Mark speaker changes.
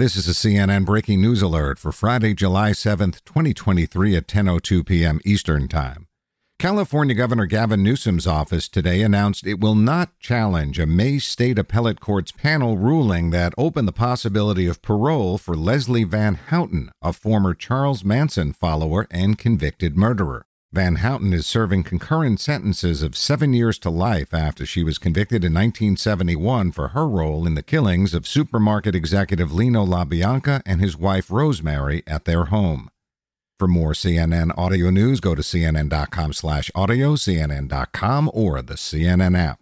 Speaker 1: This is a CNN breaking news alert for Friday, July 7th, 2023 at 10:02 p.m. Eastern Time. California Governor Gavin Newsom's office today announced it will not challenge a May State Appellate Court's panel ruling that opened the possibility of parole for Leslie Van Houten, a former Charles Manson follower and convicted murderer. Van Houten is serving concurrent sentences of seven years to life after she was convicted in 1971 for her role in the killings of supermarket executive Lino LaBianca and his wife Rosemary at their home. For more CNN audio news, go to cnn.com slash audio, cnn.com, or the CNN app.